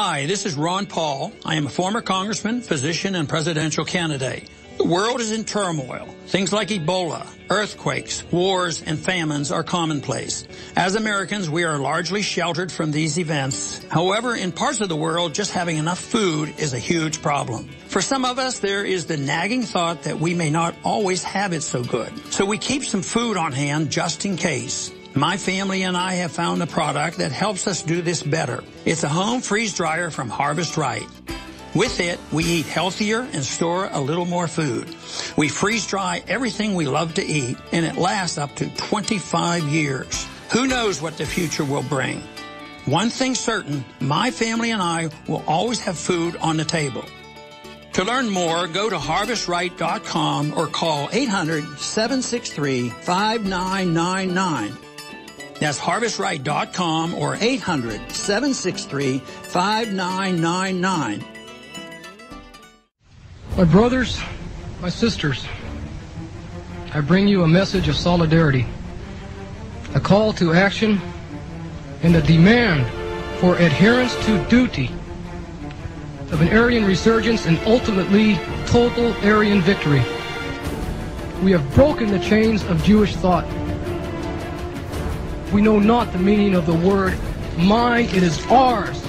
Hi, this is Ron Paul. I am a former congressman, physician, and presidential candidate. The world is in turmoil. Things like Ebola, earthquakes, wars, and famines are commonplace. As Americans, we are largely sheltered from these events. However, in parts of the world, just having enough food is a huge problem. For some of us, there is the nagging thought that we may not always have it so good. So we keep some food on hand just in case. My family and I have found a product that helps us do this better. It's a home freeze dryer from Harvest Right. With it, we eat healthier and store a little more food. We freeze dry everything we love to eat, and it lasts up to 25 years. Who knows what the future will bring? One thing certain, my family and I will always have food on the table. To learn more, go to harvestright.com or call 800-763-5999. That's harvestright.com or 800-763-5999. My brothers, my sisters, I bring you a message of solidarity, a call to action, and a demand for adherence to duty of an Aryan resurgence and ultimately total Aryan victory. We have broken the chains of Jewish thought. We know not the meaning of the word mine, it is ours.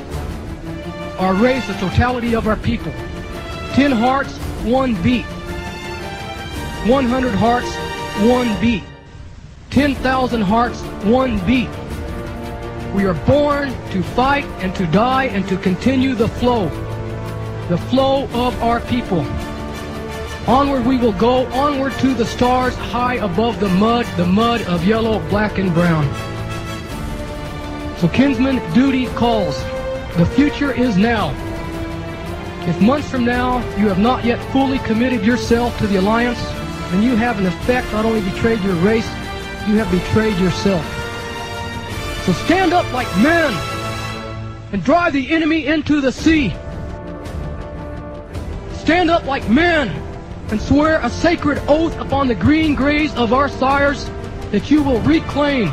Our race, the totality of our people. Ten hearts, one beat. One hundred hearts, one beat. Ten thousand hearts, one beat. We are born to fight and to die and to continue the flow. The flow of our people. Onward we will go, onward to the stars, high above the mud, the mud of yellow, black, and brown. So kinsman, duty calls. The future is now. If months from now you have not yet fully committed yourself to the alliance, then you have in effect not only betrayed your race, you have betrayed yourself. So stand up like men and drive the enemy into the sea. Stand up like men and swear a sacred oath upon the green graves of our sires that you will reclaim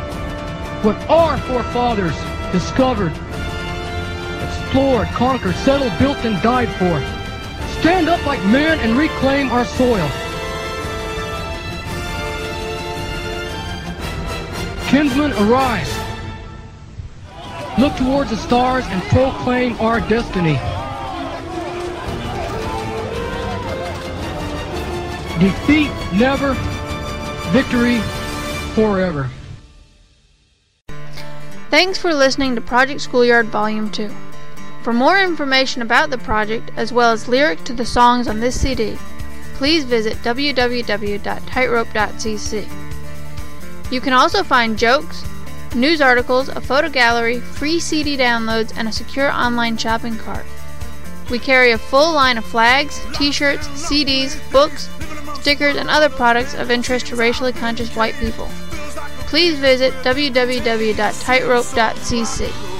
what our forefathers discovered, explored, conquered, settled, built, and died for. Stand up like men and reclaim our soil. Kinsmen, arise. Look towards the stars and proclaim our destiny. Defeat never, victory forever. Thanks for listening to Project Schoolyard Volume 2. For more information about the project, as well as lyric to the songs on this CD, please visit www.tightrope.cc. You can also find jokes, news articles, a photo gallery, free CD downloads, and a secure online shopping cart. We carry a full line of flags, t-shirts, CDs, books, stickers, and other products of interest to racially conscious white people. Please visit www.tightrope.cc.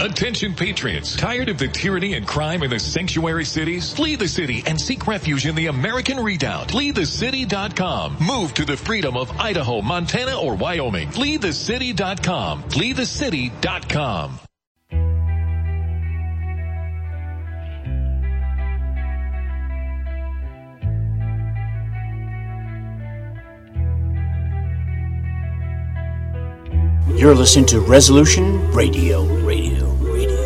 Attention patriots, tired of the tyranny and crime in the sanctuary cities? Flee the city and seek refuge in the American Redoubt. FleeTheCity.com. Move to the freedom of Idaho, Montana, or Wyoming. FleeTheCity.com. FleeTheCity.com. You're listening to Resolution Radio. Radio. Radio.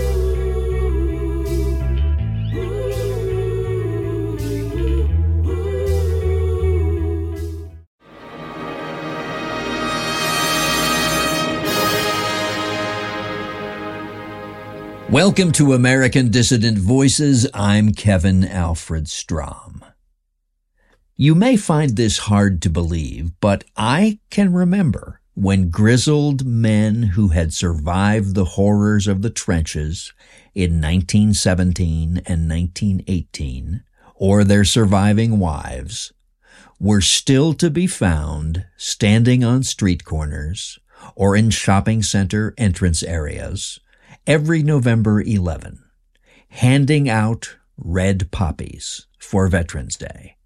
Welcome to American Dissident Voices. I'm Kevin Alfred Strom. You may find this hard to believe, but I can remember when grizzled men who had survived the horrors of the trenches in 1917 and 1918, or their surviving wives, were still to be found standing on street corners or in shopping center entrance areas every November 11, handing out red poppies for Veterans Day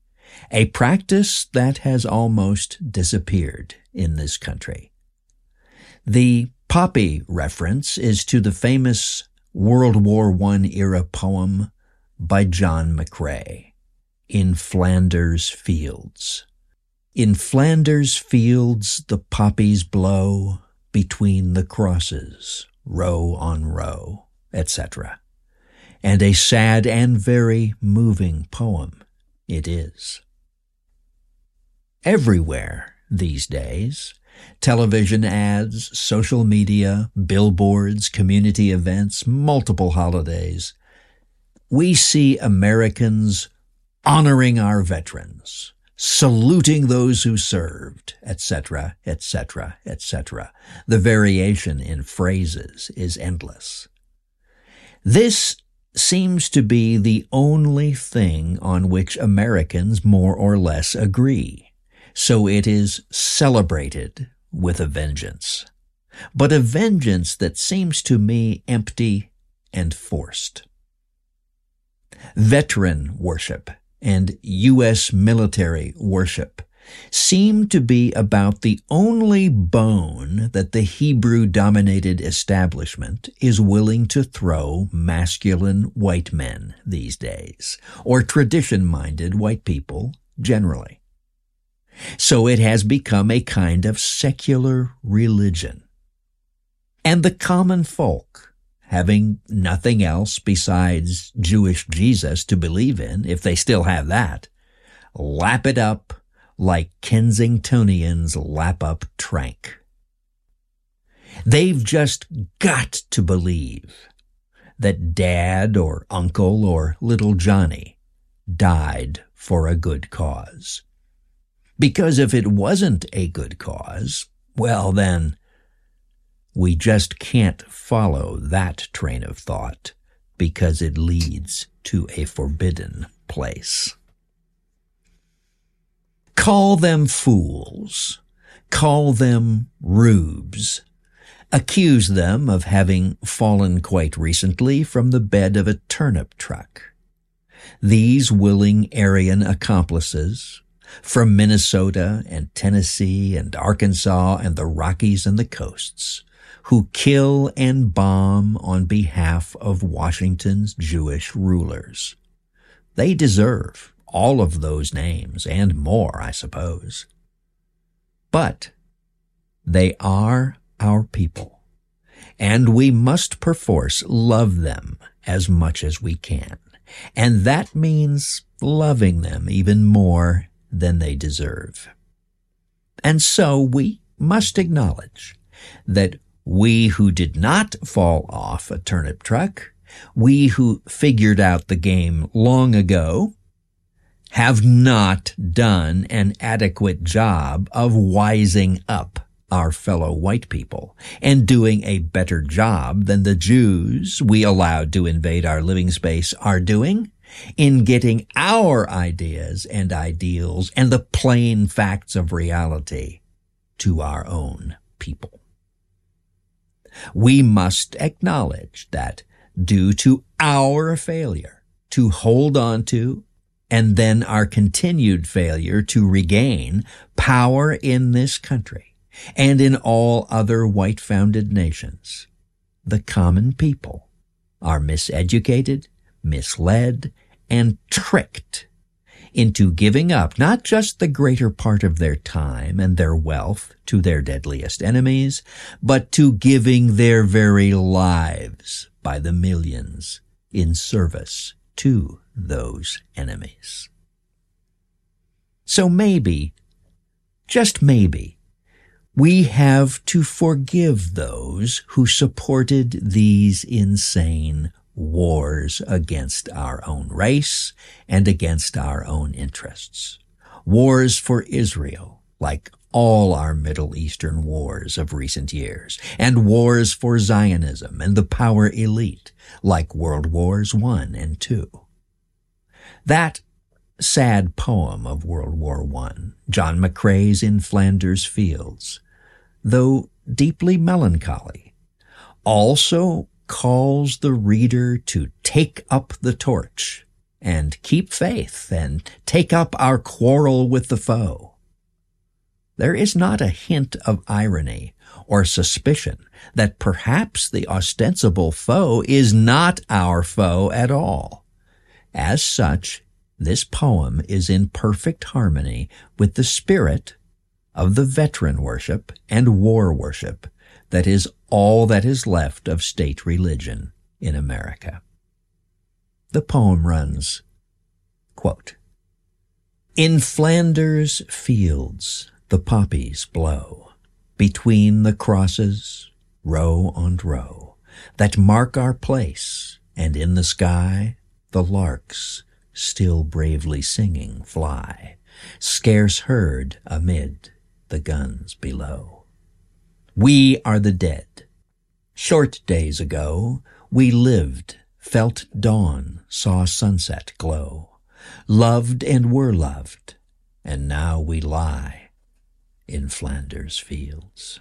a practice that has almost disappeared in this country. The poppy reference is to the famous World War I era poem by John McCrae, In Flanders Fields. In Flanders fields the poppies blow between the crosses, row on row, etc. And a sad and very moving poem it is. Everywhere these days, television ads, social media, billboards, community events, multiple holidays, we see Americans honoring our veterans, saluting those who served, etc., etc., etc. The variation in phrases is endless. This seems to be the only thing on which Americans more or less agree. So it is celebrated with a vengeance. But a vengeance that seems to me empty and forced. Veteran worship and U.S. military worship seem to be about the only bone that the Hebrew dominated establishment is willing to throw masculine white men these days, or tradition minded white people generally. So it has become a kind of secular religion. And the common folk having nothing else besides Jewish Jesus to believe in, if they still have that, lap it up like Kensingtonians lap up trank. They've just got to believe that dad or uncle or little Johnny died for a good cause. Because if it wasn't a good cause, well then, we just can't follow that train of thought because it leads to a forbidden place. Call them fools. Call them rubes. Accuse them of having fallen quite recently from the bed of a turnip truck. These willing Aryan accomplices from Minnesota and Tennessee and Arkansas and the Rockies and the coasts who kill and bomb on behalf of Washington's Jewish rulers. They deserve all of those names and more, I suppose. But they are our people, and we must perforce love them as much as we can. And that means loving them even more than they deserve. And so we must acknowledge that we who did not fall off a turnip truck, we who figured out the game long ago, have not done an adequate job of wising up our fellow white people and doing a better job than the Jews we allowed to invade our living space are doing in getting our ideas and ideals and the plain facts of reality to our own people. We must acknowledge that due to our failure to hold on to and then our continued failure to regain power in this country and in all other white founded nations, the common people are miseducated, misled, and tricked into giving up not just the greater part of their time and their wealth to their deadliest enemies, but to giving their very lives by the millions in service to those enemies. So maybe, just maybe, we have to forgive those who supported these insane wars against our own race and against our own interests. Wars for Israel, like all our Middle Eastern wars of recent years, and wars for Zionism and the power elite, like World Wars I and II. That sad poem of World War I, John McCrae's In Flanders Fields, though deeply melancholy, also calls the reader to take up the torch and keep faith and take up our quarrel with the foe. There is not a hint of irony or suspicion that perhaps the ostensible foe is not our foe at all. As such, this poem is in perfect harmony with the spirit of the veteran worship and war worship that is all that is left of state religion in America. The poem runs, quote, In Flanders fields the poppies blow, between the crosses, row on row, that mark our place, and in the sky the larks, still bravely singing, fly, scarce heard amid the guns below. We are the dead. Short days ago, we lived felt dawn, saw sunset glow, loved and were loved, and now we lie in Flanders fields.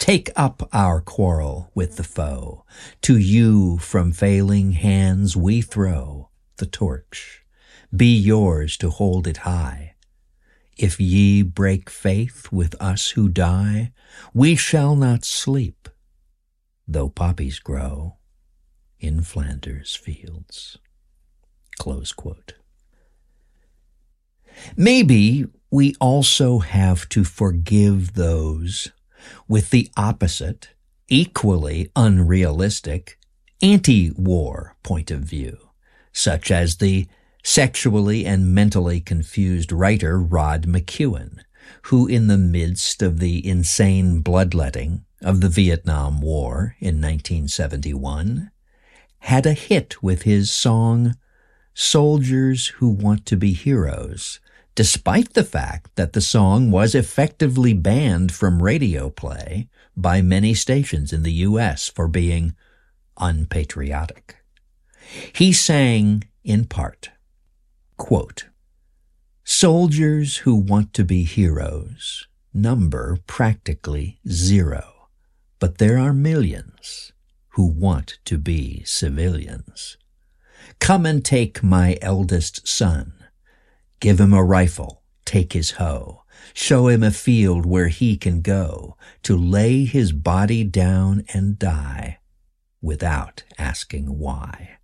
Take up our quarrel with the foe, to you from failing hands we throw the torch, be yours to hold it high. If ye break faith with us who die, we shall not sleep, though poppies grow in Flanders fields. Maybe we also have to forgive those with the opposite, equally unrealistic, anti-war point of view, such as the sexually and mentally confused writer Rod McKuen, who in the midst of the insane bloodletting of the Vietnam War in 1971 had a hit with his song Soldiers Who Want to Be Heroes, despite the fact that the song was effectively banned from radio play by many stations in the U.S. for being unpatriotic. He sang in part, quote, Soldiers who want to be heroes number practically zero, but there are millions who want to be civilians. Come and take my eldest son. Give him a rifle, take his hoe, show him a field where he can go to lay his body down and die without asking why.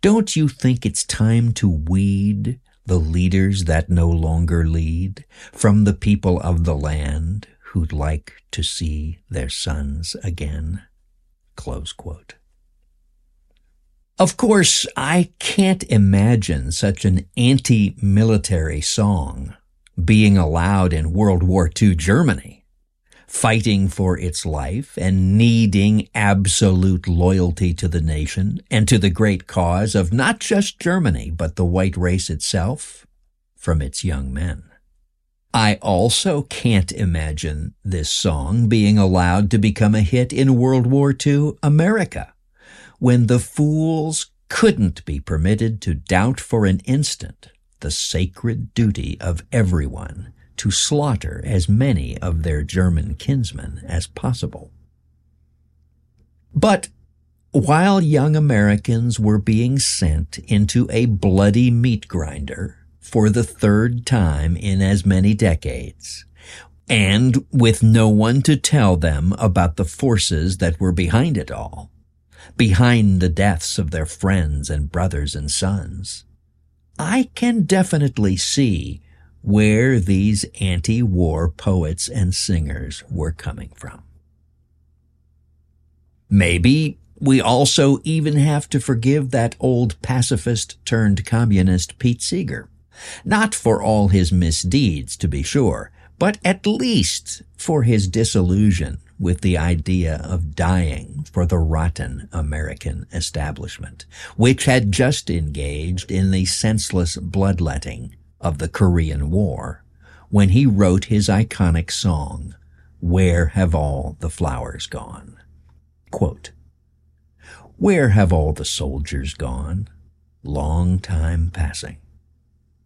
Don't you think it's time to weed the leaders that no longer lead from the people of the land who'd like to see their sons again? Of course, I can't imagine such an anti-military song being allowed in World War II Germany, fighting for its life and needing absolute loyalty to the nation and to the great cause of not just Germany, but the white race itself from its young men. I also can't imagine this song being allowed to become a hit in World War II America, when the fools couldn't be permitted to doubt for an instant the sacred duty of everyone to slaughter as many of their German kinsmen as possible. But while young Americans were being sent into a bloody meat grinder for the third time in as many decades, and with no one to tell them about the forces that were behind it all, behind the deaths of their friends and brothers and sons. I can definitely see where these anti-war poets and singers were coming from. Maybe we also even have to forgive that old pacifist turned communist Pete Seeger not for all his misdeeds, to be sure, but at least for his disillusion with the idea of dying for the rotten American establishment, which had just engaged in the senseless bloodletting of the Korean War when he wrote his iconic song, Where Have All the Flowers Gone? Quote, Where have all the soldiers gone? Long time passing.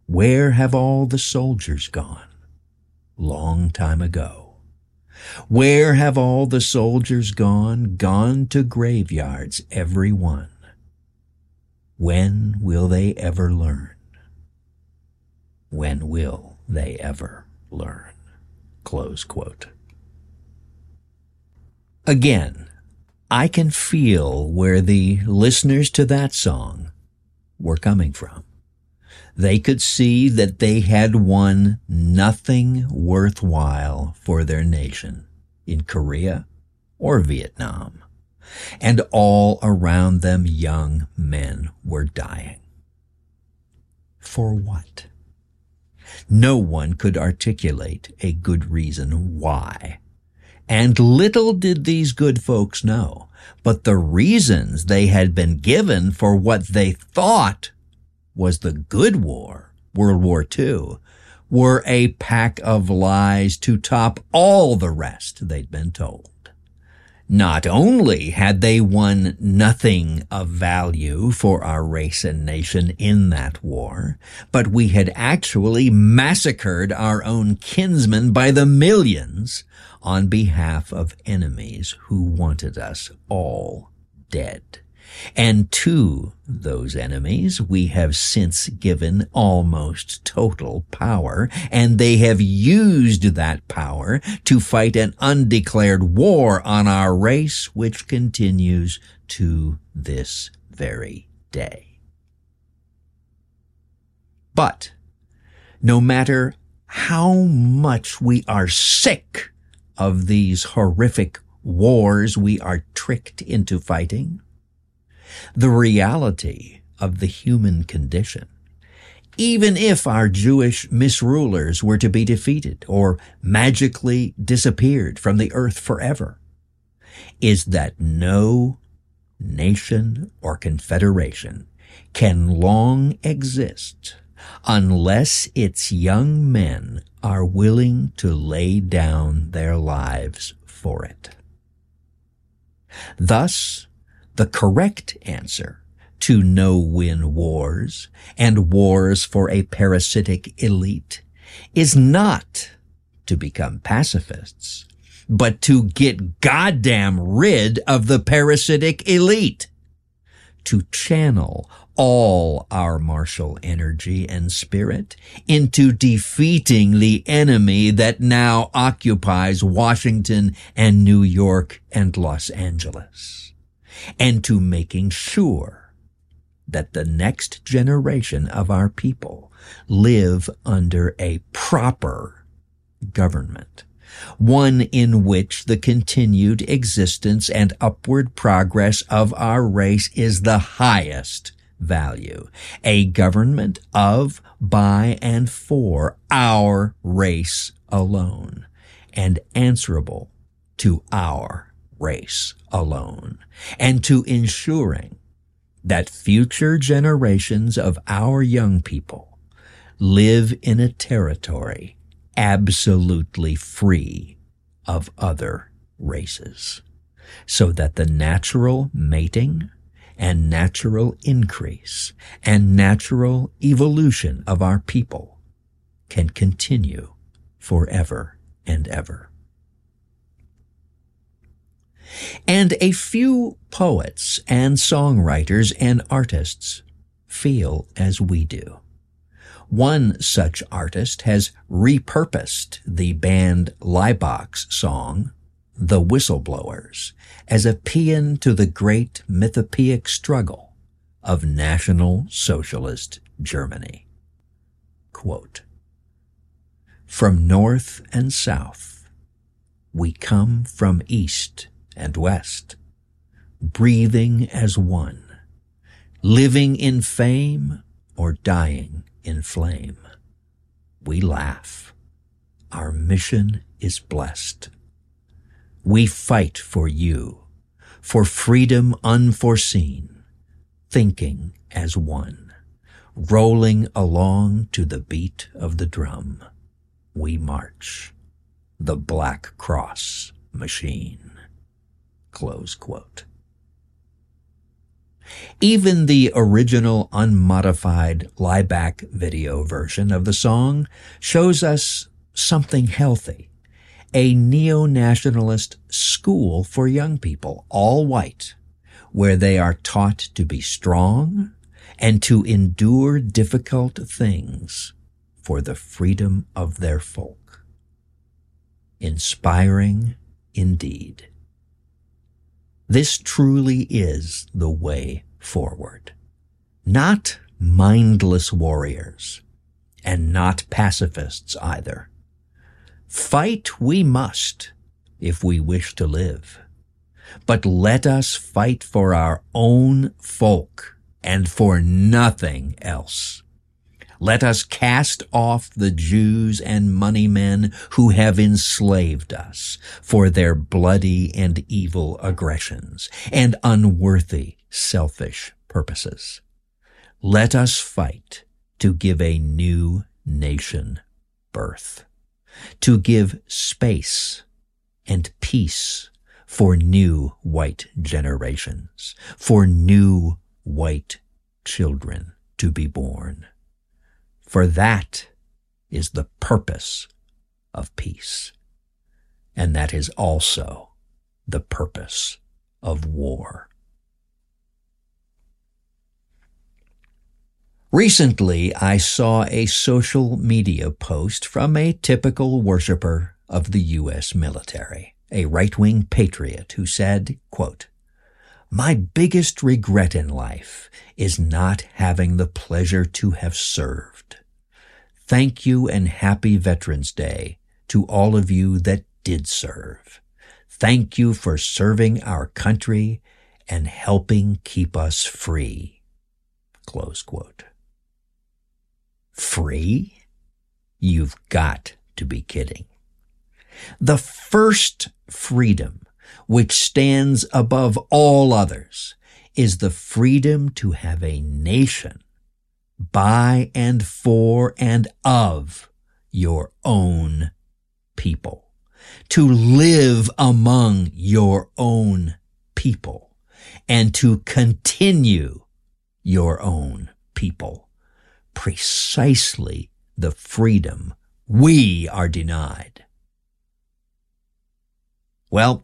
Where have all the soldiers gone? Long time ago. Where have all the soldiers gone? Gone to graveyards, every one. When will they ever learn? When will they ever learn? Close quote. Again, I can feel where the listeners to that song were coming from. They could see that they had won nothing worthwhile for their nation in Korea or Vietnam. And all around them young men were dying. For what? No one could articulate a good reason why. And little did these good folks know, but the reasons they had been given for what they thought was the good war, World War II, were a pack of lies to top all the rest they'd been told. Not only had they won nothing of value for our race and nation in that war, but we had actually massacred our own kinsmen by the millions on behalf of enemies who wanted us all dead. And to those enemies we have since given almost total power, and they have used that power to fight an undeclared war on our race, which continues to this very day. But no matter how much we are sick of these horrific wars we are tricked into fighting, the reality of the human condition. Even if our Jewish misrulers were to be defeated or magically disappeared from the earth forever, is that no nation or confederation can long exist unless its young men are willing to lay down their lives for it. Thus, the correct answer to no-win wars and wars for a parasitic elite is not to become pacifists, but to get goddamn rid of the parasitic elite, to channel all our martial energy and spirit into defeating the enemy that now occupies Washington and New York and Los Angeles and to making sure that the next generation of our people live under a proper government, one in which the continued existence and upward progress of our race is the highest value, a government of, by, and for our race alone, and answerable to our race alone, and to ensuring that future generations of our young people live in a territory absolutely free of other races, so that the natural mating and natural increase and natural evolution of our people can continue forever and ever. And a few poets and songwriters and artists feel as we do. One such artist has repurposed the band Laibach's song, The Whistleblowers, as a paean to the great mythopoeic struggle of National Socialist Germany. Quote, From north and south, we come from east and west, breathing as one, living in fame or dying in flame. We laugh. Our mission is blessed. We fight for you, for freedom unforeseen, thinking as one, rolling along to the beat of the drum. We march, the Black Cross machine. Close quote. Even the original unmodified Laibach video version of the song shows us something healthy. A neo-nationalist school for young people, all white, where they are taught to be strong and to endure difficult things for the freedom of their folk. Inspiring indeed. This truly is the way forward. Not mindless warriors, and not pacifists either. Fight we must if we wish to live. But let us fight for our own folk and for nothing else. Let us cast off the Jews and money men who have enslaved us for their bloody and evil aggressions and unworthy selfish purposes. Let us fight to give a new nation birth, to give space and peace for new white generations, for new white children to be born. For that is the purpose of peace. And that is also the purpose of war. Recently, I saw a social media post from a typical worshiper of the U.S. military, a right-wing patriot who said, quote, My biggest regret in life is not having the pleasure to have served. Thank you and happy Veterans Day to all of you that did serve. Thank you for serving our country and helping keep us free. Close quote. Free? You've got to be kidding. The first freedom, which stands above all others, is the freedom to have a nation by and for and of your own people, to live among your own people, and to continue your own people precisely the freedom we are denied. Well,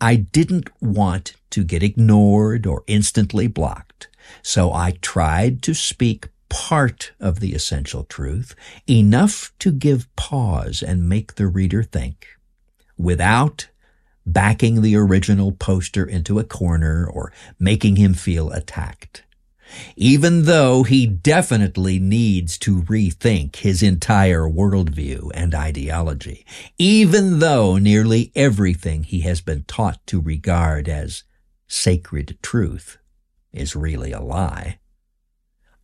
I didn't want to get ignored or instantly blocked, so I tried to speak part of the essential truth, enough to give pause and make the reader think, without backing the original poster into a corner or making him feel attacked even though he definitely needs to rethink his entire worldview and ideology, even though nearly everything he has been taught to regard as sacred truth is really a lie,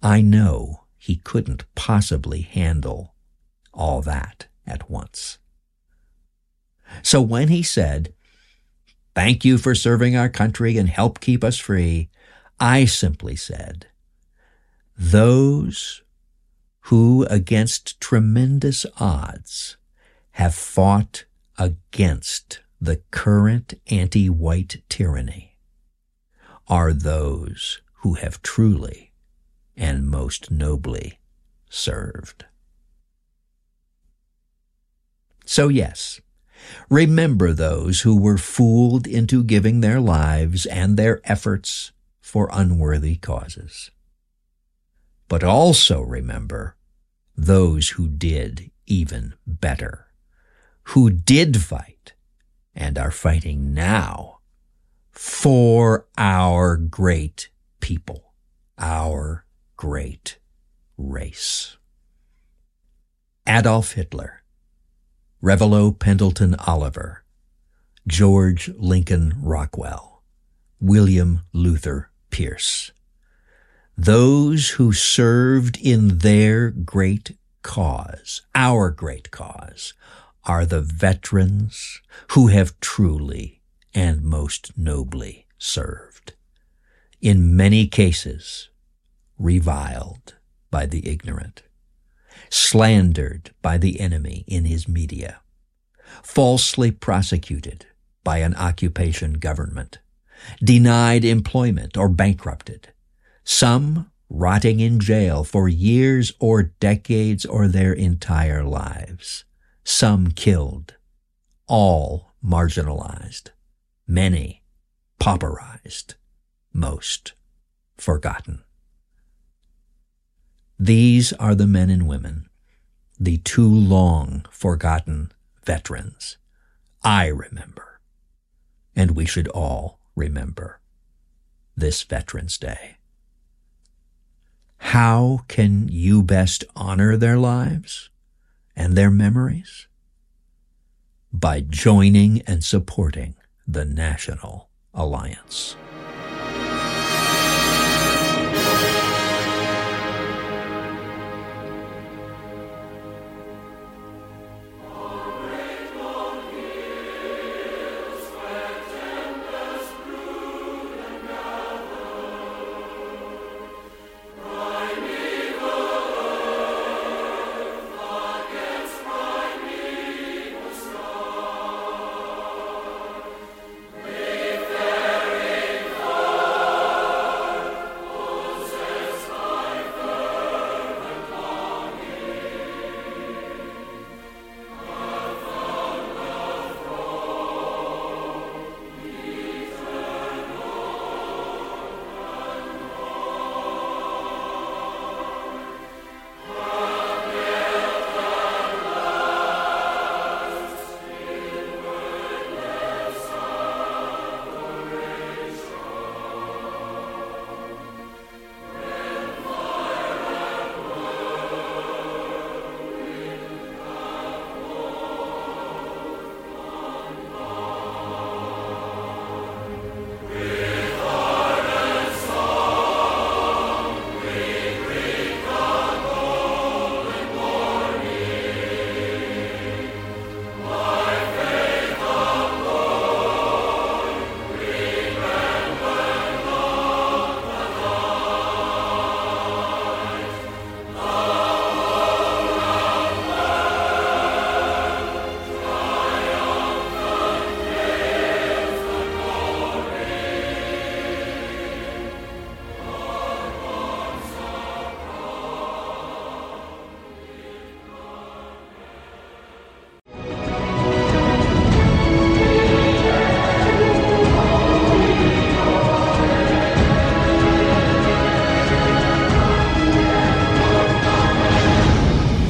I know he couldn't possibly handle all that at once. So when he said, Thank you for serving our country and help keep us free, I simply said, those who against tremendous odds have fought against the current anti-white tyranny are those who have truly and most nobly served. So yes, remember those who were fooled into giving their lives and their efforts for unworthy causes. But also remember those who did even better, who did fight and are fighting now for our great people, our great race. Adolf Hitler, Revilo Pendleton Oliver, George Lincoln Rockwell, William Luther Pierce. Those who served in their great cause, our great cause, are the veterans who have truly and most nobly served. In many cases, reviled by the ignorant, slandered by the enemy in his media, falsely prosecuted by an occupation government, denied employment or bankrupted, some rotting in jail for years or decades or their entire lives, some killed, all marginalized, many pauperized, most forgotten. These are the men and women, the too long forgotten veterans. I remember, and we should all remember this Veterans Day. How can you best honor their lives and their memories? By joining and supporting the National Alliance.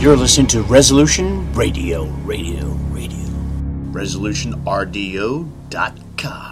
You're listening to Resolution Radio, Radio, Radio. ResolutionRDO.com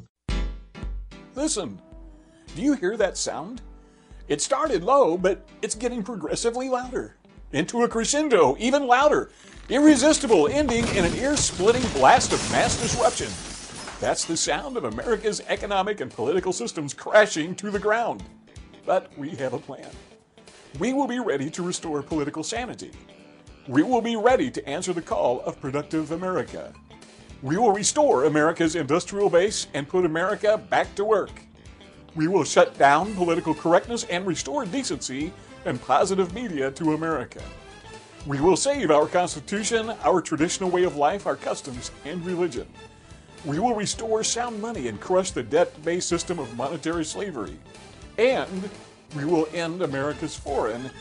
Listen, do you hear that sound? It started low, but it's getting progressively louder. Into a crescendo, even louder irresistible, ending in an ear splitting blast of mass disruption. That's the sound of America's economic and political systems crashing to the ground. But we have a plan. We will be ready to restore political sanity. We will be ready to answer the call of productive America. We will restore America's industrial base and put America back to work. We will shut down political correctness and restore decency and positive media to America. We will save our Constitution, our traditional way of life, our customs, and religion. We will restore sound money and crush the debt based system of monetary slavery. And we will end America's foreign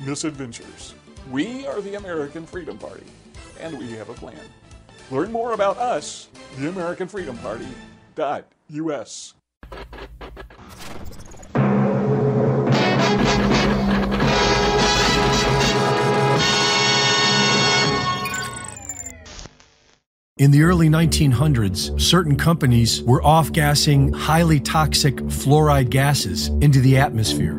misadventures. We are the American Freedom Party, and we have a plan. Learn more about us, the American Freedom Party.us. In the early 1900s, certain companies were off gassing highly toxic fluoride gases into the atmosphere.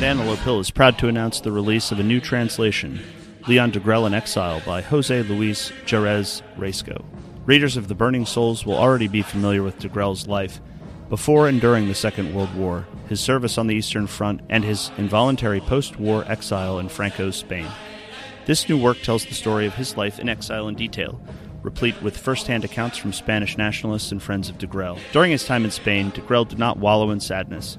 at Antelope Hill is proud to announce the release of a new translation, Leon Degrelle in Exile by Jose Luis Jerez Riesco. Readers of The Burning Souls will already be familiar with Degrelle's life before and during the Second World War, his service on the Eastern Front, and his involuntary post war exile in Franco's Spain. This new work tells the story of his life in exile in detail, replete with first hand accounts from Spanish nationalists and friends of Degrelle. During his time in Spain, Degrelle did not wallow in sadness.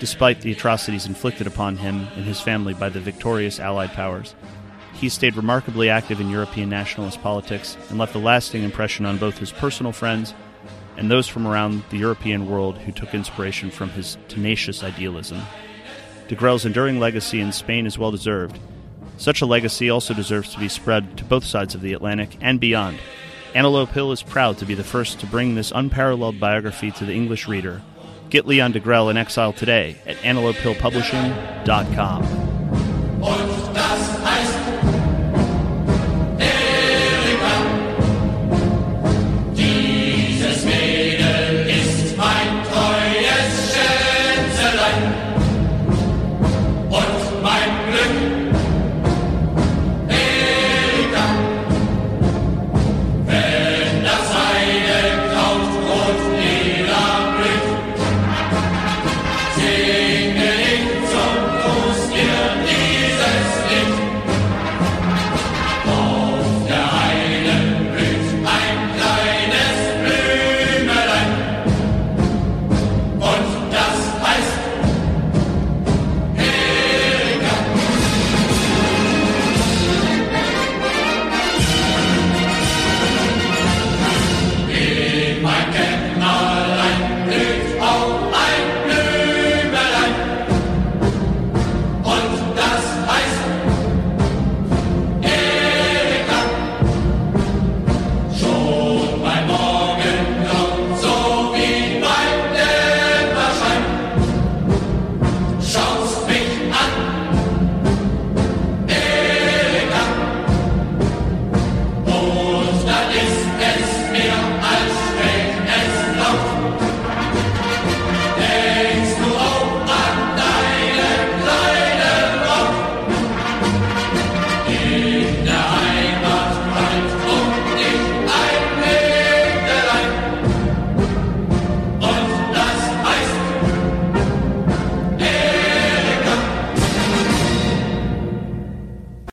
Despite the atrocities inflicted upon him and his family by the victorious Allied powers, he stayed remarkably active in European nationalist politics and left a lasting impression on both his personal friends and those from around the European world who took inspiration from his tenacious idealism. Degrelle's enduring legacy in Spain is well deserved. Such a legacy also deserves to be spread to both sides of the Atlantic and beyond. Antelope Hill is proud to be the first to bring this unparalleled biography to the English reader. Get Leon Degrelle in exile today at antelopehillpublishing.com.